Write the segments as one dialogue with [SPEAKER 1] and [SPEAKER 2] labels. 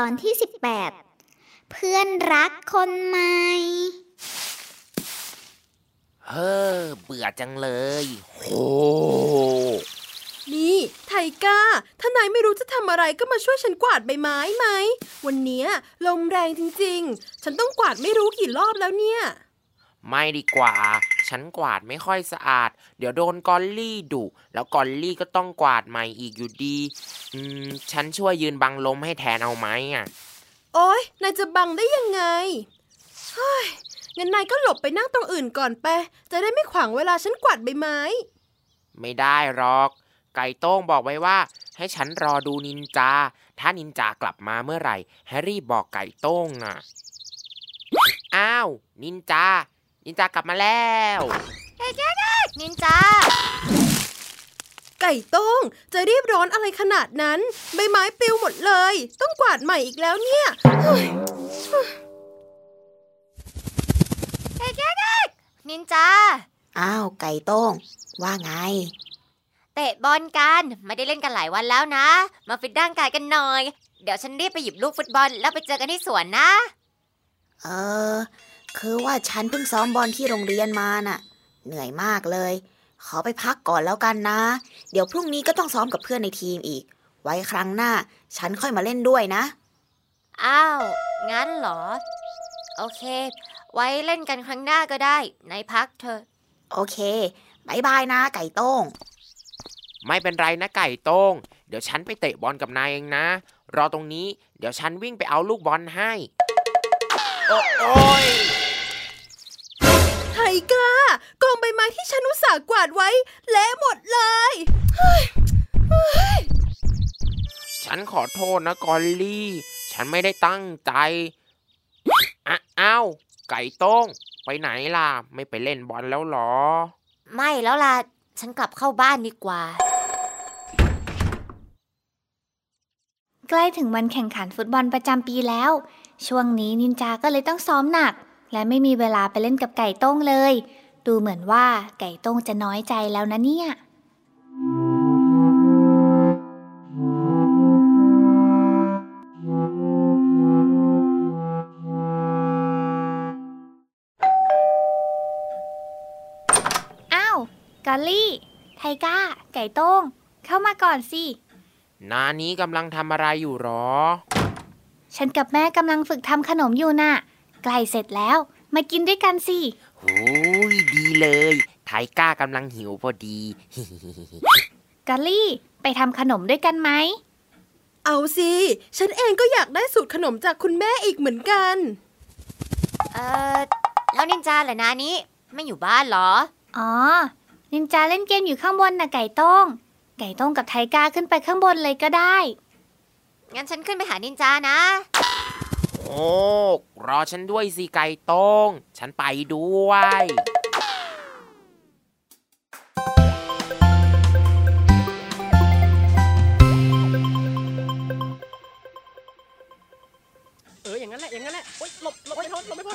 [SPEAKER 1] ตอนที่ 18 เพื่อนรักคนใหม่
[SPEAKER 2] เฮ้อ เบื่อจังเลย โห
[SPEAKER 3] นี่ไทก้า ถ้านายไม่รู้จะทำอะไรก็มาช่วยฉันกวาดใบไม้ไหม วันเนี้ยลมแรงจริงๆ ฉันต้องกวาดไม่รู้กี่รอบแล้วเนี่ย
[SPEAKER 2] ไม่ดีกว่า ฉันกวาดไม่ค่อยสะอาด เดี๋ยวโดนกอลลี่ดุ แล้วกอลลี่ก็ต้องกวาดใหม่อีกอยู่ดี อืม ฉันช่วยยืนบังลมให้แทนเอาไหมอะ
[SPEAKER 3] โอ๊ย นายจะบังได้ยังไง เฮ้ย งั้นนายก็หลบไปนั่งตรงอื่นก่อนไป จะได้ไม่ขวางเวลาฉันกวาดใบไม้
[SPEAKER 2] ไม่ได้หรอก ไก่โต้งบอกไว้ว่า ให้ฉันรอดูนินจา ถ้านินจากลับมาเมื่อไหร่ให้รีบบอกไก่โต้งอะ อ้าว นินจา นินจากลับมาแล้ว
[SPEAKER 4] นินจา
[SPEAKER 3] ไก่โต้งจะรีบร้อนอะไรขนาดนั้น ใบไม้ปลิวหมดเลย ต้องกวาดใหม่อีกแล้วเนี่ยเฮ้ย
[SPEAKER 4] นินจา
[SPEAKER 5] อ้าวไก่โต้งว่าไง
[SPEAKER 4] เตะบอลกันไม่ได้เล่นกันหลายวันแล้วนะ มาฟิตร่างกายกันหน่อย เดี๋ยวฉันรีบไปหยิบลูกฟุตบอลแล้วไปเจอกันที่สวนนะ
[SPEAKER 5] เออ คือว่าฉันเพิ่งซ้อมบอลที่โรงเรียนมาน่ะ เหนื่อยมากเลย ขอไปพักก่อนแล้วกันนะ เดี๋ยวพรุ่งนี้ก็ต้องซ้อมกับเพื่อนในทีมอีก ไว้ครั้งหน้า ฉันค่อยมาเล่นด้วยนะ
[SPEAKER 4] อ้าว งั้นเหรอ โอเค ไว้เล่นกันครั้งหน้าก็ได้ นายพักเถอะ
[SPEAKER 5] โอเค bye bye นะไก่โต้ง
[SPEAKER 2] ไม่เป็นไรนะไก่โต้ง เดี๋ยวฉันไปเตะบอลกับนายเองนะ รอตรงนี้ เดี๋ยวฉันวิ่งไปเอาลูกบอลให้ โอ้โอ้ย
[SPEAKER 3] ไท ก้ากองใบไม้ที่ฉันอุตส่าห์กวาดไว้เละหมดเลย
[SPEAKER 2] ฉันขอโทษนะกอลลี่ ฉันไม่ได้ตั้งใจอะอ้าวไก่โต้ง ไปไหนล่ะ ไม่ไปเล่นบอลแล้วเหรอ
[SPEAKER 4] ไม่แล้วล่ะ ฉันกลับเข้าบ้านดีกว่า
[SPEAKER 1] ใกล้ถึงวันแข่งขันฟุตบอลประจำปีแล้ว ช่วงนี้นินจาก็เลยต้องซ้อมหนัก และไม่มีเวลาไปเล่นกับไก่โต้งเลย ดูเหมือนว่าไก่โต้งจะน้อยใจแล้วนะเนี่ยอ้าวกอลลี่ ไทก้า ไก่โต้ง เข้ามาก่อนสิ
[SPEAKER 2] นานี้กำลังทำอะไรอยู่หรอ
[SPEAKER 1] ฉันกับแม่กำลังฝึกทำขนมอยู่น่ะ ใกล้เสร็จแล้ว มากินด้วยกันสิ
[SPEAKER 2] หูยดีเลยไทก้ากำลังหิวพอดี
[SPEAKER 1] กอลลี่ ไปทำขนมด้วยกันไหม
[SPEAKER 3] เอาสิ ฉันเองก็อยากได้สูตรขนมจากคุณแม่อีกเหมือนกัน
[SPEAKER 4] เออแล้วนินจาเหรอนานี้ ไม่อยู่บ้านเหรอ
[SPEAKER 1] อ๋อ นินจาเล่นเกมอยู่ข้างบนน่ะไก่โต้ง ไก่โต้งกับไทก้าขึ้นไปข้างบนเลยก็ได้
[SPEAKER 4] งั้นฉันขึ้นไปหานินจานะ
[SPEAKER 2] โอ้รอฉันด้วยสิไก่โต้งฉันไปด้วย
[SPEAKER 6] เอออย่างนั้นแหละอย่างนั้นแหละโอ๊ยหลบหลบไม่พ้นหลบไม่พ้น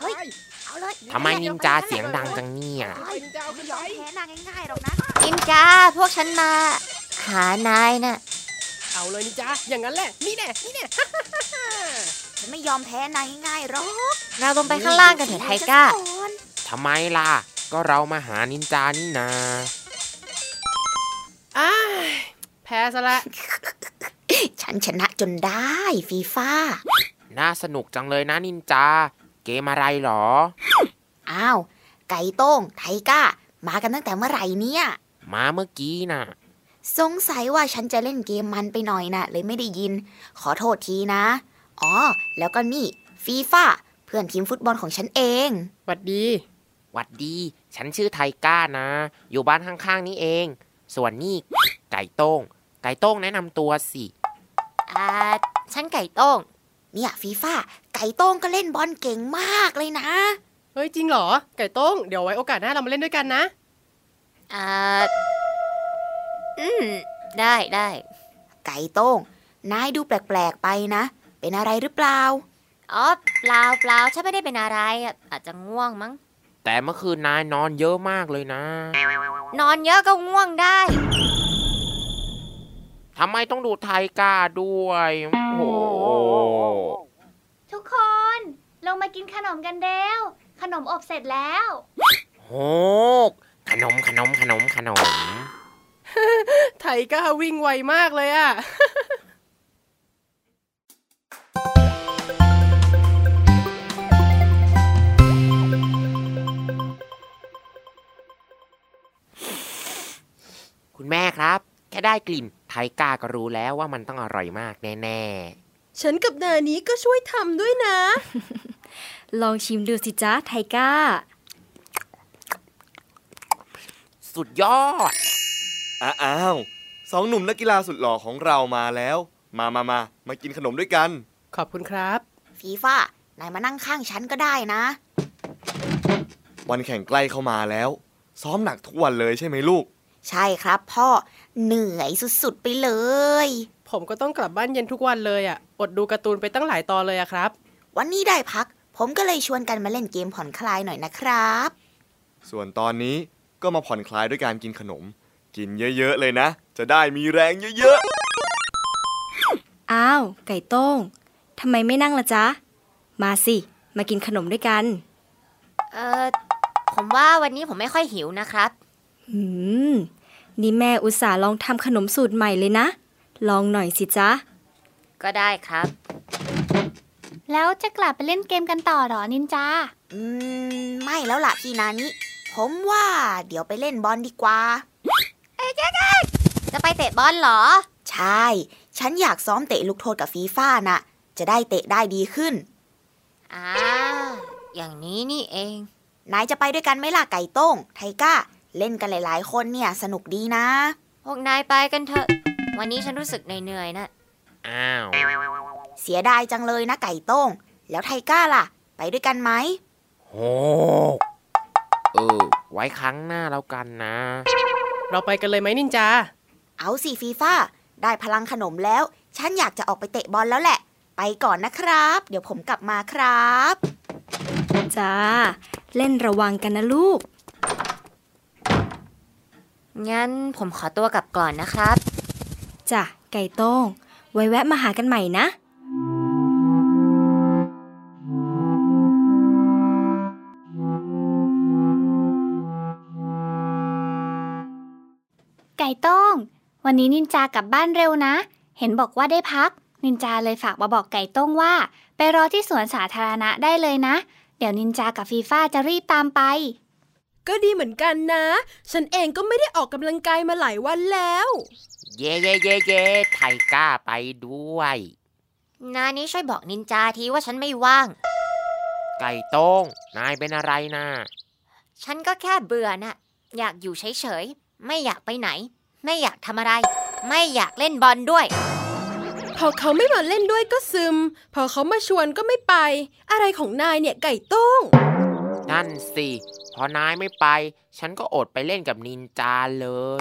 [SPEAKER 4] เฮ้ย
[SPEAKER 6] ไป
[SPEAKER 4] เอาเลย
[SPEAKER 2] ทำไมนินจาเสียงดังจังเนี่ย
[SPEAKER 6] ไปนินจาเอาขึ้นไป
[SPEAKER 4] แพ้นางง่ายๆหรอกนะ นินจาพวกฉันมา หานายน่ะ
[SPEAKER 6] เอาเลยนินจาอย่างนั้นแหละนี่แน่นี่แน่
[SPEAKER 5] ฉันไม่ยอมแพ้นายง่ายๆหรอก
[SPEAKER 4] เราลงไปข้างล่างกันเถอะไทก้า
[SPEAKER 2] ทำไมล่ะ ก็เรามาหานินจานี่นา
[SPEAKER 6] อ้ายแพ้ซะละ
[SPEAKER 5] ฉันชนะจนได้ฟีฟ่า
[SPEAKER 2] น่าสนุกจังเลยนะนินจา เกมอะไรหรอ
[SPEAKER 5] อ้าว ไก่โต้ง ไทก้า มากันตั้งแต่เมื่อไหร่เนี่ย
[SPEAKER 2] มาเมื่อกี้น่ะ
[SPEAKER 5] สงสัยว่าฉันจะเล่นเกมมันไปหน่อยนะ่ะ เลยไม่ได้ยิน ขอโทษทีนะ อ๋อ แล้วก็นี่ฟีฟ่าเพื่อนทีมฟุตบอลของฉันเอง
[SPEAKER 6] หวัดดี
[SPEAKER 2] หวัดดี ฉันชื่อไทก้านะ อยู่บ้านข้างๆนี่เอง ส่วนนี่ไก่โต้ง ไก่โต้งแนะนำตัวสิ
[SPEAKER 4] อ่าฉันไก่โต้ง
[SPEAKER 5] เนี่ยฟีฟ่าไก่โต้งก็เล่นบอลเก่งมากเลยนะ
[SPEAKER 6] เฮ้ยจริงเหรอ ไก่โต้ง เดี๋ยวไว้โอกาสหน้าเรามาเล่นด้วยกันนะ
[SPEAKER 4] อ่า อืม ได้ได้
[SPEAKER 5] ไก่โต้ง นายดูแปลกๆไปนะ เป็นอะไรหรือเปล่า
[SPEAKER 4] อ๋อเปล่าเปล่าฉันไม่ได้เป็นอะไรอะอาจจะง่วงมั้ง
[SPEAKER 2] แต่เมื่อคืนนายนอนเยอะมากเลยนะ
[SPEAKER 4] นอนเยอะก็ง่วงได้
[SPEAKER 2] ทำไมต้องดูไทยกล้าด้วย โอ้โห
[SPEAKER 1] ทุกคน ลงมากินขนมกันเร็วขนมอบเสร็จแล้ว
[SPEAKER 2] โหขนมขนมขนมขนม
[SPEAKER 6] ไทยก้าวิ่งไวมากเลยอะ
[SPEAKER 2] คุณแม่ครับ แค่ได้กลิ่นไทยกล้าก็รู้แล้วว่ามันต้องอร่อยมากแน่
[SPEAKER 3] ฉันกับนานี้ก็ช่วยทำด้วยนะ
[SPEAKER 7] ลองชิมดูสิจ๊ะไทก้า
[SPEAKER 2] ๆสุดยอด
[SPEAKER 8] อ้าวสองหนุ่มนักกีฬาสุดหล่อของเรามาแล้ว มามามามากินขนมด้วยกัน
[SPEAKER 6] ขอบคุณครับ
[SPEAKER 5] ฟีฟ่านายมานั่งข้างฉันก็ได้นะ
[SPEAKER 8] วันแข่งใกล้เข้ามาแล้ว ซ้อมหนักทุกวันเลยใช่ไหมลูก
[SPEAKER 5] ใช่ครับ พ่อเหนื่อยสุดๆไปเลย
[SPEAKER 6] ผมก็ต้องกลับบ้านเย็นทุกวันเลยอะอดดูการ์ตูนไปตั้งหลายตอนเลยอะครับ
[SPEAKER 5] วันนี้ได้พัก ผมก็เลยชวนกันมาเล่นเกมผ่อนคลายหน่อยนะครับ
[SPEAKER 8] ส่วนตอนนี้ก็มาผ่อนคลายด้วยการกินขนม กินเยอะๆเลยนะ จะได้มีแรงเยอะ
[SPEAKER 7] อ้าว ไก่โต้งทำไมไม่นั่งละจ๊ะ มาสิ มากินขนมด้วยกัน
[SPEAKER 4] เออผมว่าวันนี้ผมไม่ค่อยหิวนะครับ
[SPEAKER 7] หืม นี่แม่อุตส่าห์ลองทำขนมสูตรใหม่เลยนะ ลองหน่อยสิจ๊ะ
[SPEAKER 4] ก็ได้ครับ
[SPEAKER 1] แล้วจะกลับไปเล่นเกมกันต่อเหรอนินจา
[SPEAKER 5] อืม ไม่แล้วล่ะพี่นานิผมว่าเดี๋ยวไปเล่นบอลดีกว่า
[SPEAKER 4] จะไปเตะบอลเหรอ
[SPEAKER 5] ใช่ ฉันอยากซ้อมเตะลูกโทษกับฟีฟ่าน่ะ จะได้เตะได้ดีขึ้น
[SPEAKER 4] อ่า อย่างนี้นี่เอง
[SPEAKER 5] นายจะไปด้วยกันไหมล่ะไก่โต้ง ไทก้า เล่นกันหลาย ๆ คนเนี่ยสนุกดีนะ
[SPEAKER 4] พวกนายไปกันเถอะ วันนี้ฉันรู้สึกเหนื่อยๆนะ
[SPEAKER 2] อ้าว
[SPEAKER 5] เสียดายจังเลยนะไก่โต้ง แล้วไทก้าล่ะ ไปด้วยกันไหม
[SPEAKER 2] โหเออ ไว้ครั้งหน้าแล้วกันนะ
[SPEAKER 6] เราไปกันเลยไหมนินจา
[SPEAKER 5] เอาสิฟีฟ่าได้พลังขนมแล้ว ฉันอยากจะออกไปเตะบอลแล้วแหละ ไปก่อนนะครับ เดี๋ยวผมกลับมาครับ
[SPEAKER 7] จ้า เล่นระวังกันนะลูก
[SPEAKER 4] งั้นผมขอตัวกลับก่อนนะครับ
[SPEAKER 7] จ้ะไก่โต้ง ไว้แวะมาหากันใหม่นะ
[SPEAKER 1] ไก่โต้ง วันนี้นินจากลับบ้านเร็วนะ เห็นบอกว่าได้พัก นินจาเลยฝากมาบอกไก่โต้งว่า ไปรอที่สวนสาธารณะได้เลยนะ เดี๋ยวนินจากับฟีฟ่าจะรีบตามไป
[SPEAKER 3] ก็ดีเหมือนกันนะ ฉันเองก็ไม่ได้ออกกำลังกายมาหลายวันแล้ว
[SPEAKER 2] เย่เย่เย่เย่ไทยกล้าไปด้วย
[SPEAKER 4] นานี้ช่วยบอกนินจาทีว่าฉันไม่ว่าง
[SPEAKER 2] ไก่โต้งนายเป็นอะไรนะ
[SPEAKER 4] ฉันก็แค่เบื่อน่ะ อยากอยู่เฉยๆ ไม่อยากไปไหน ไม่อยากทำอะไร ไม่อยากเล่นบอลด้วย
[SPEAKER 3] พอเขาไม่มาเล่นด้วยก็ซึม พอเขามาชวนก็ไม่ไป อะไรของนายเนี่ยไก่โต้ง
[SPEAKER 2] นั่นสิ พอนายไม่ไป ฉันก็อดไปเล่นกับนินจาเลย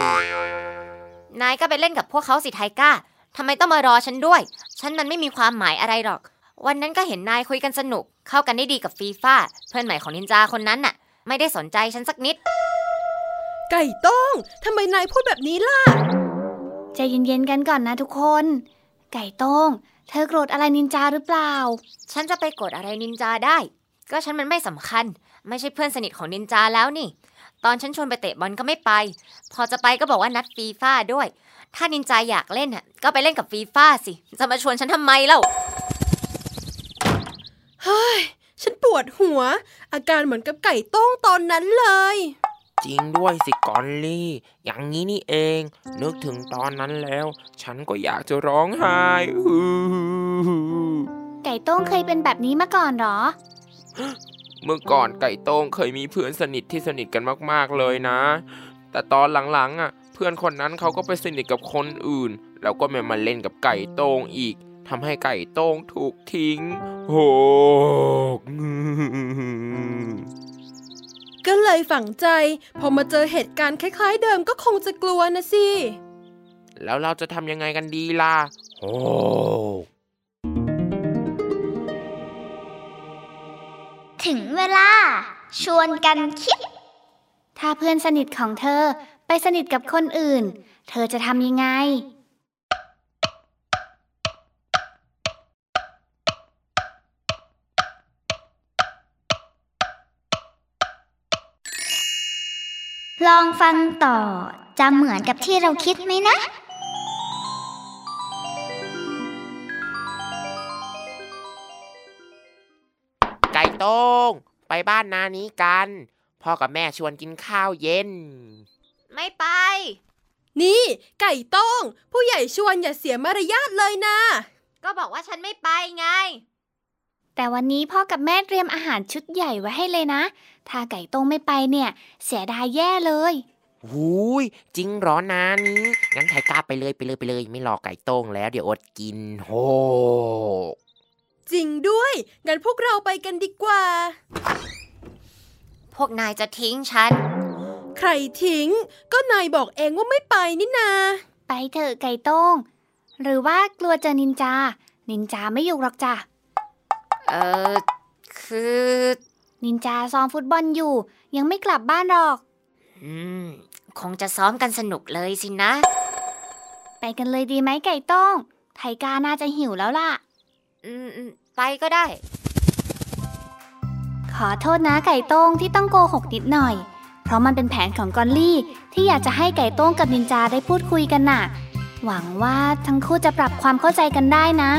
[SPEAKER 4] นายก็ไปเล่นกับพวกเขาสิไทก้าทำไมต้องมารอฉันด้วย ฉันมันไม่มีความหมายอะไรหรอก วันนั้นก็เห็นนายคุยกันสนุก เข้ากันได้ดีกับฟีฟ่าเพื่อนใหม่ของนินจาคนนั้นน่ะ ไม่ได้สนใจฉันสักนิด
[SPEAKER 3] ไก่โต้งทำไมนายพูดแบบนี้ล่ะ
[SPEAKER 1] ใจเย็นๆกันก่อนนะทุกคน ไก่โต้ง เธอโกรธอะไรนินจาหรือเปล่า
[SPEAKER 4] ฉันจะไปกดอะไรนินจาได้ ก็ฉันมันไม่สำคัญ ไม่ใช่เพื่อนสนิทของนินจาแล้วนี่ ตอนฉันชวนไปเตะบอลก็ไม่ไป พอจะไปก็บอกว่านัดฟีฟ่าด้วย ถ้านินจาอยากเล่นอะ ก็ไปเล่นกับฟีฟ่าสิ จะมาชวนฉันทำไมเล่า
[SPEAKER 3] เฮ้ย ฉันปวดหัว อาการเหมือนกับไก่โต้งตอนนั้นเลย
[SPEAKER 2] จริงด้วยสิกอลลี่ อย่างนี้นี่เอง นึกถึงตอนนั้นแล้ว ฉันก็อยากจะร้องไห้อื้อ
[SPEAKER 1] ไก่โต้งเคยเป็นแบบนี้มาก่อนเหรอ
[SPEAKER 2] เมื่อก่อนไก่โต้งเคยมีเพื่อนสนิทที่สนิทกันมากๆเลยนะ แต่ตอนหลังๆอะ เพื่อนคนนั้นเขาก็ไปสนิทกับคนอื่น แล้วก็ไม่มาเล่นกับไก่โต้งอีกทำให้ไก่โต้งถูกทิ้ง โหก
[SPEAKER 3] ก็เลยฝังใจ พอมาเจอเหตุการณ์คล้ายๆเดิมก็คงจะกลัวนะสิ
[SPEAKER 2] แล้วเราจะทำยังไงกันดีล่ะ โหก
[SPEAKER 1] ถึงเวลา ชวนกันคิด ถ้าเพื่อนสนิทของเธอไปสนิทกับคนอื่น เธอจะทำยังไง ลองฟังต่อจะเหมือนกับที่เราคิดไหมนะ
[SPEAKER 2] โต้งไปบ้านนานี้กัน พ่อกับแม่ชวนกินข้าวเย็น
[SPEAKER 4] ไม่ไป
[SPEAKER 3] นี่ ไก่โต้ง ผู้ใหญ่ชวนอย่าเสียมารยาทเลยนะ
[SPEAKER 4] ก็บอกว่าฉันไม่ไปไง
[SPEAKER 1] แต่วันนี้พ่อกับแม่เตรียมอาหารชุดใหญ่ไว้ให้เลยนะ ถ้าไก่ต้งไม่ไปเนี่ย เสียดายแย่เลย
[SPEAKER 2] หูยจริงเหรอนานี้งั้นไทก้าไปเลยไปเลยไปเลย ไม่รอไก่โต้งแล้วเดี๋ยวอดกินโหก
[SPEAKER 3] จริงด้วย งั้นพวกเราไปกันดีกว่า
[SPEAKER 4] พวกนายจะทิ้งฉัน
[SPEAKER 3] ใครทิ้ง ก็นายบอกเองว่าไม่ไปนี่นา
[SPEAKER 1] ไปเถอะไก่ต้ง หรือว่ากลัวเจอนินจา นินจาไม่อยู่หรอกจ้ะ
[SPEAKER 4] เออคือ
[SPEAKER 1] นินจาซ้อมฟุตบอลอยู่ ยังไม่กลับบ้านหรอก
[SPEAKER 4] อืม คงจะซ้อมกันสนุกเลยสินะ
[SPEAKER 1] ไปกันเลยดีไหมไก่ต้ง ไทกาน่าจะหิวแล้วล่ะ
[SPEAKER 4] อืมอืมไปก็ได้
[SPEAKER 1] ขอโทษนะไก่โต้งที่ต้องโกหกนิดหน่อย เพราะมันเป็นแผนของกอลลี่ ที่อยากจะให้ไก่โต้งกับนินจาได้พูดคุยกันน่ะ หวังว่าทั้งคู่จะปรับความเข้าใจกันได้นะ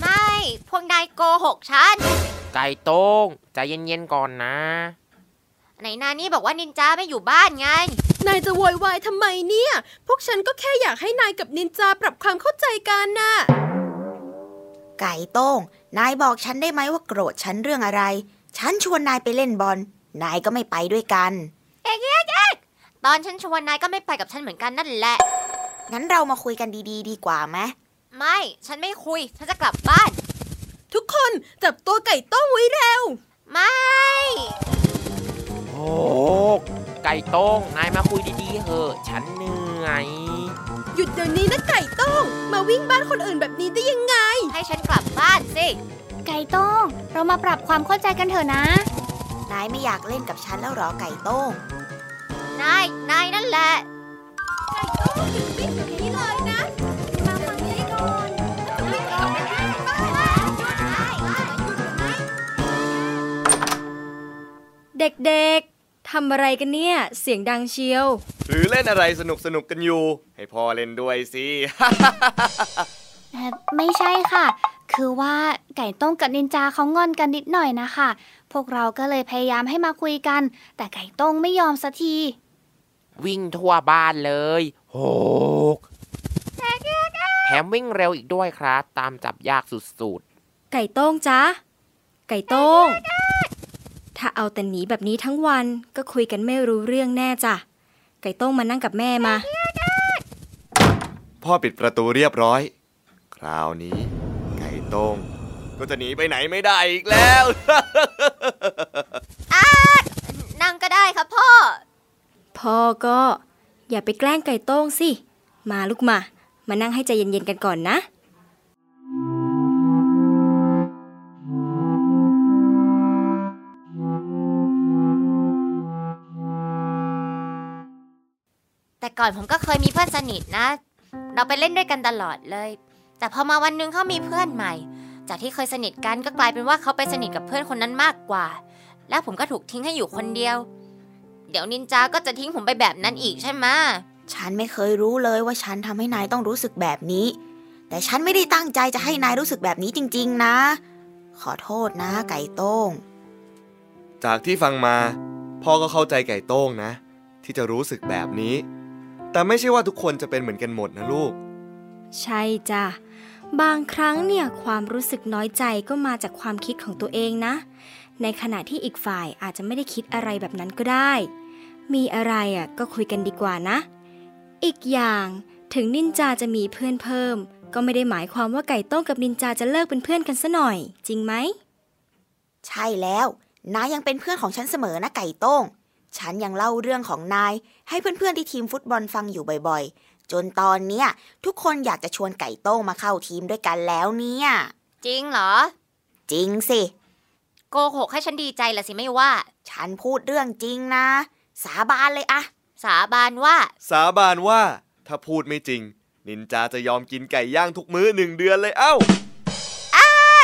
[SPEAKER 4] ไม่พวกนายโกหกฉัน
[SPEAKER 2] ไก่โต้งใจเย็นๆก่อนนะ
[SPEAKER 4] ไหนนานี่บอกว่านินจาไม่อยู่บ้านไง
[SPEAKER 3] นายจะโวยวายทำไมเนี่ย พวกฉันก็แค่อยากให้นายกับนินจาปรับความเข้าใจกันน่ะ
[SPEAKER 5] ไก่โต้ง นายบอกฉันได้ไหมว่าโกรธฉันเรื่องอะไร ฉันชวนนายไปเล่นบอล นายก็ไม่ไปด้วยกัน
[SPEAKER 4] ตอนฉันชวนนายก็ไม่ไปกับฉันเหมือนกันนั่นแหละ
[SPEAKER 5] งั้นเรามาคุยกันดีๆ ดีกว่าไหม
[SPEAKER 4] ไม่ ฉันไม่คุย ฉันจะกลับบ้าน
[SPEAKER 3] ทุกคนจับตัวไก่โต้งไว้เร็ว
[SPEAKER 4] ไม่
[SPEAKER 2] โหกไก่โต้งนายมาคุยดีๆเหอะฉันเหนื่อย
[SPEAKER 3] หยุดเดี๋ยวนี้นะไก่โต้ง มาวิ่งบ้านคนอื่นแบบนี้ได้ยังไง
[SPEAKER 4] ให้ฉันกลับบ้านสิ
[SPEAKER 1] ไก่โต้ง เรามาปรับความเข้าใจกันเถอะนะ
[SPEAKER 5] นายไม่อยากเล่นกับฉันแล้วเหรอไก่โต้ง
[SPEAKER 4] นาย นายนั่นแหละ
[SPEAKER 3] ไก่โต้งหยุดวิ่งแบบนี้เลยนะ มาฟังนี้ก่อนจะวิ่งกลับไปที่บ้านนะ
[SPEAKER 7] เด็กๆ ทำอะไรกันเนี่ย เสียงดังเชียว
[SPEAKER 8] หรือเล่นอะไรสนุกสนุกๆกันอยู่ ให้พ่อเล่นด้วยสิ
[SPEAKER 1] เอ่อไม่ใช่ค่ะ คือว่าไก่ต้งกับนินจาเขางอนกันนิดหน่อยนะคะ พวกเราก็เลยพยายามให้มาคุยกัน แต่ไก่ต้งไม่ยอมสักที
[SPEAKER 2] วิ่งทั่วบ้านเลยโหกแถมวิ่งเร็วอีกด้วยครับ ตามจับยากสุด
[SPEAKER 7] ไก่โต้งจ๊ะไก่โต้ง ถ้าเอาแต่หนีแบบนี้ทั้งวันก็คุยกันไม่รู้เรื่องแน่จ้ะ ไก่โต้งมานั่งกับแม่มา
[SPEAKER 8] พ่อปิดประตูเรียบร้อย คราวนี้ ไก่โต้งก็จะหนีไปไหนไม่ได้อีกแล้ว
[SPEAKER 4] นั่งก็ได้ครับพ่อ
[SPEAKER 7] พ่อก็อย่าไปแกล้งไก่โต้งสิ มาลูกมา มานั่งให้ใจเย็นๆกันก่อนนะ
[SPEAKER 4] แต่ ก่อนผมก็เคยมีเพื่อนสนิทนะ เราไปเล่นด้วยกันตลอดเลย แต่พอมาวันหนึงเขามีเพื่อนใหม่ จากที่เคยสนิทกันก็กลายเป็นว่าเขาไปสนิทกับเพื่อนคนนั้นมากกว่า แล้วผมก็ถูกทิ้งให้อยู่คนเดียว เดี๋ยวนินจาก็จะทิ้งผมไปแบบนั้นอีกใช่ไหมะ
[SPEAKER 5] ฉันไม่เคยรู้เลยว่าฉันทำให้นายต้องรู้สึกแบบนี้ แต่ฉันไม่ได้ตั้งใจจะให้นายรู้สึกแบบนี้จริง ๆ นะ ขอโทษนะ ไก่โต้ง
[SPEAKER 8] จากที่ฟังมา พ่อก็เข้าใจไก่โต้งนะ ที่จะรู้สึกแบบนี้ แต่ไม่ใช่ว่าทุกคนจะเป็นเหมือนกันหมดนะลูก
[SPEAKER 7] ใช่จ้ะ บางครั้งเนี่ยความรู้สึกน้อยใจก็มาจากความคิดของตัวเองนะ ในขณะที่อีกฝ่ายอาจจะไม่ได้คิดอะไรแบบนั้นก็ได้ มีอะไรอะก็คุยกันดีกว่านะ อีกอย่างถึงนินจาจะมีเพื่อนเพิ่ม ก็ไม่ได้หมายความว่าไก่ต้งกับนินจาจะเลิกเป็นเพื่อนกันซะหน่อย จริงไหม
[SPEAKER 5] ใช่แล้วนายยังเป็นเพื่อนของฉันเสมอนะไก่โต้ง ฉันยังเล่าเรื่องของนาย ให้เพื่อนๆที่ทีมฟุตบอลฟังอยู่บ่อยๆ จนตอนเนี้ยทุกคนอยากจะชวนไก่โต้งมาเข้าทีมด้วยกันแล้วเนี่ย
[SPEAKER 4] จริงเหรอ
[SPEAKER 5] จริงสิ
[SPEAKER 4] โกหกให้ฉันดีใจละสิไม่ว่า
[SPEAKER 5] ฉันพูดเรื่องจริงนะ สาบานเลยอะ
[SPEAKER 4] สาบานว่า
[SPEAKER 8] สาบานว่า ถ้าพูดไม่จริง นินจาจะยอมกินไก่ย่างทุกมื้อหนึ่งเดือนเลยเอ้า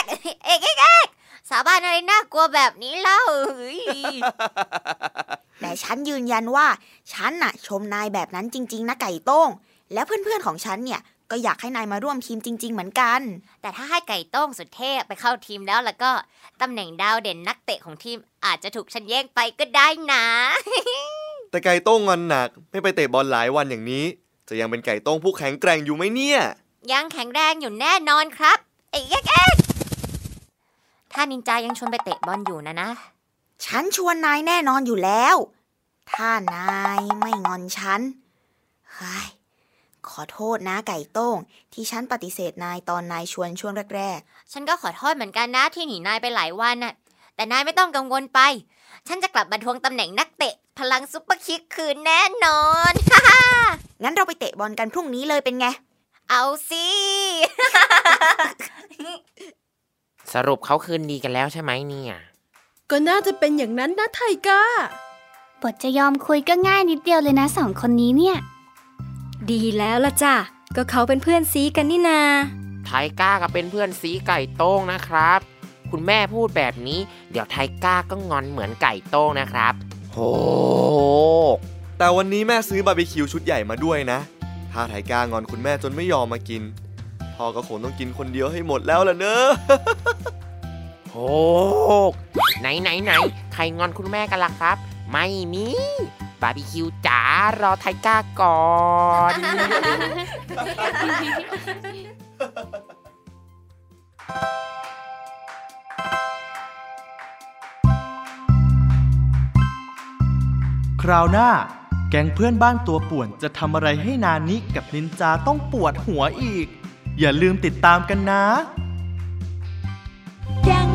[SPEAKER 4] เอกเอกเอกสาบานอะไรน่ากลัวแบบนี้เล่าเฮ้ย
[SPEAKER 5] แต่ฉันยืนยันว่าฉันน่ะ ชมนายแบบนั้นจริง ๆ นะไก่โต้ง แล้วเพื่อนๆของฉันเนี่ย ก็อยากให้นายมาร่วมทีมจริง ๆ เหมือนกัน
[SPEAKER 4] แต่ถ้าให้ไก่โต้งสุดเท่ไปเข้าทีมแล้วแล้วก็ตำแหน่งดาวเด่นนักเตะของทีมอาจจะถูกฉันแย่งไปก็ได้นะ
[SPEAKER 8] แต่ไก่โต้งงอนหนัก ไม่ไปเตะบอลหลายวันอย่างนี้ จะยังเป็นไก่โต้งผู้แข็งแกร่งอยู่ไหมเนี่ย
[SPEAKER 4] ยังแข็งแรงอยู่แน่นอนครับ เอกเอกเอกถ้านินจายังชวนไปเตะบอลอยู่นะนะ
[SPEAKER 5] ฉันชวนนายแน่นอนอยู่แล้ว ถ้านายไม่งอนฉันเฮ้ยขอโทษนะไก่โต้ง ที่ฉันปฏิเสธนายตอนนายชวนช่วงแรก
[SPEAKER 4] ฉันก็ขอโทษเหมือนกันนะที่หนีนายไปหลายวันน่ะ แต่นายไม่ต้องกังวลไป ฉันจะกลับมาทวงตำแหน่งนักเตะ พลัง super kick คืนแน่นอน
[SPEAKER 5] ๆงั้นเราไปเตะบอลกันพรุ่งนี้เลยเป็นไง
[SPEAKER 4] เอาสิ
[SPEAKER 2] สรุปเขาคืนดีกันแล้วใช่ไหมเนี่ย
[SPEAKER 3] ก็น่าจะเป็นอย่างนั้นนะไทก้า
[SPEAKER 1] บทจะยอมคุยก็ง่ายนิดเดียวเลยนะสองคนนี้เนี่ย
[SPEAKER 7] ดีแล้วละจ้ะ ก็เขาเป็นเพื่อนซีกันนี่นา
[SPEAKER 2] ไทก้าก็เป็นเพื่อนสีไก่โต้งนะครับ คุณแม่พูดแบบนี้ เดี๋ยวไทก้าก็งอนเหมือนไก่โต้งนะครับ โห
[SPEAKER 8] แต่วันนี้แม่ซื้อบาร์บีคิวชุดใหญ่มาด้วยนะ ถ้าไทก้างอนคุณแม่จนไม่ยอมมากิน พ่อก็คงต้องกินคนเดียวให้หมดแล้วล่ะเนอะ
[SPEAKER 2] โห ไหนไหนไหนใครงอนคุณแม่กันล่ะครับ ไม่มีบาร์บีคิวจ๋ารอไทก้าก่อน
[SPEAKER 8] คราวหน้า แก๊งเพื่อนบ้านตัวป่วนจะทำอะไรให้นานิกับนินจาต้องปวดหัวอีก อย่าลืมติดตามกันนะ
[SPEAKER 9] แก๊ง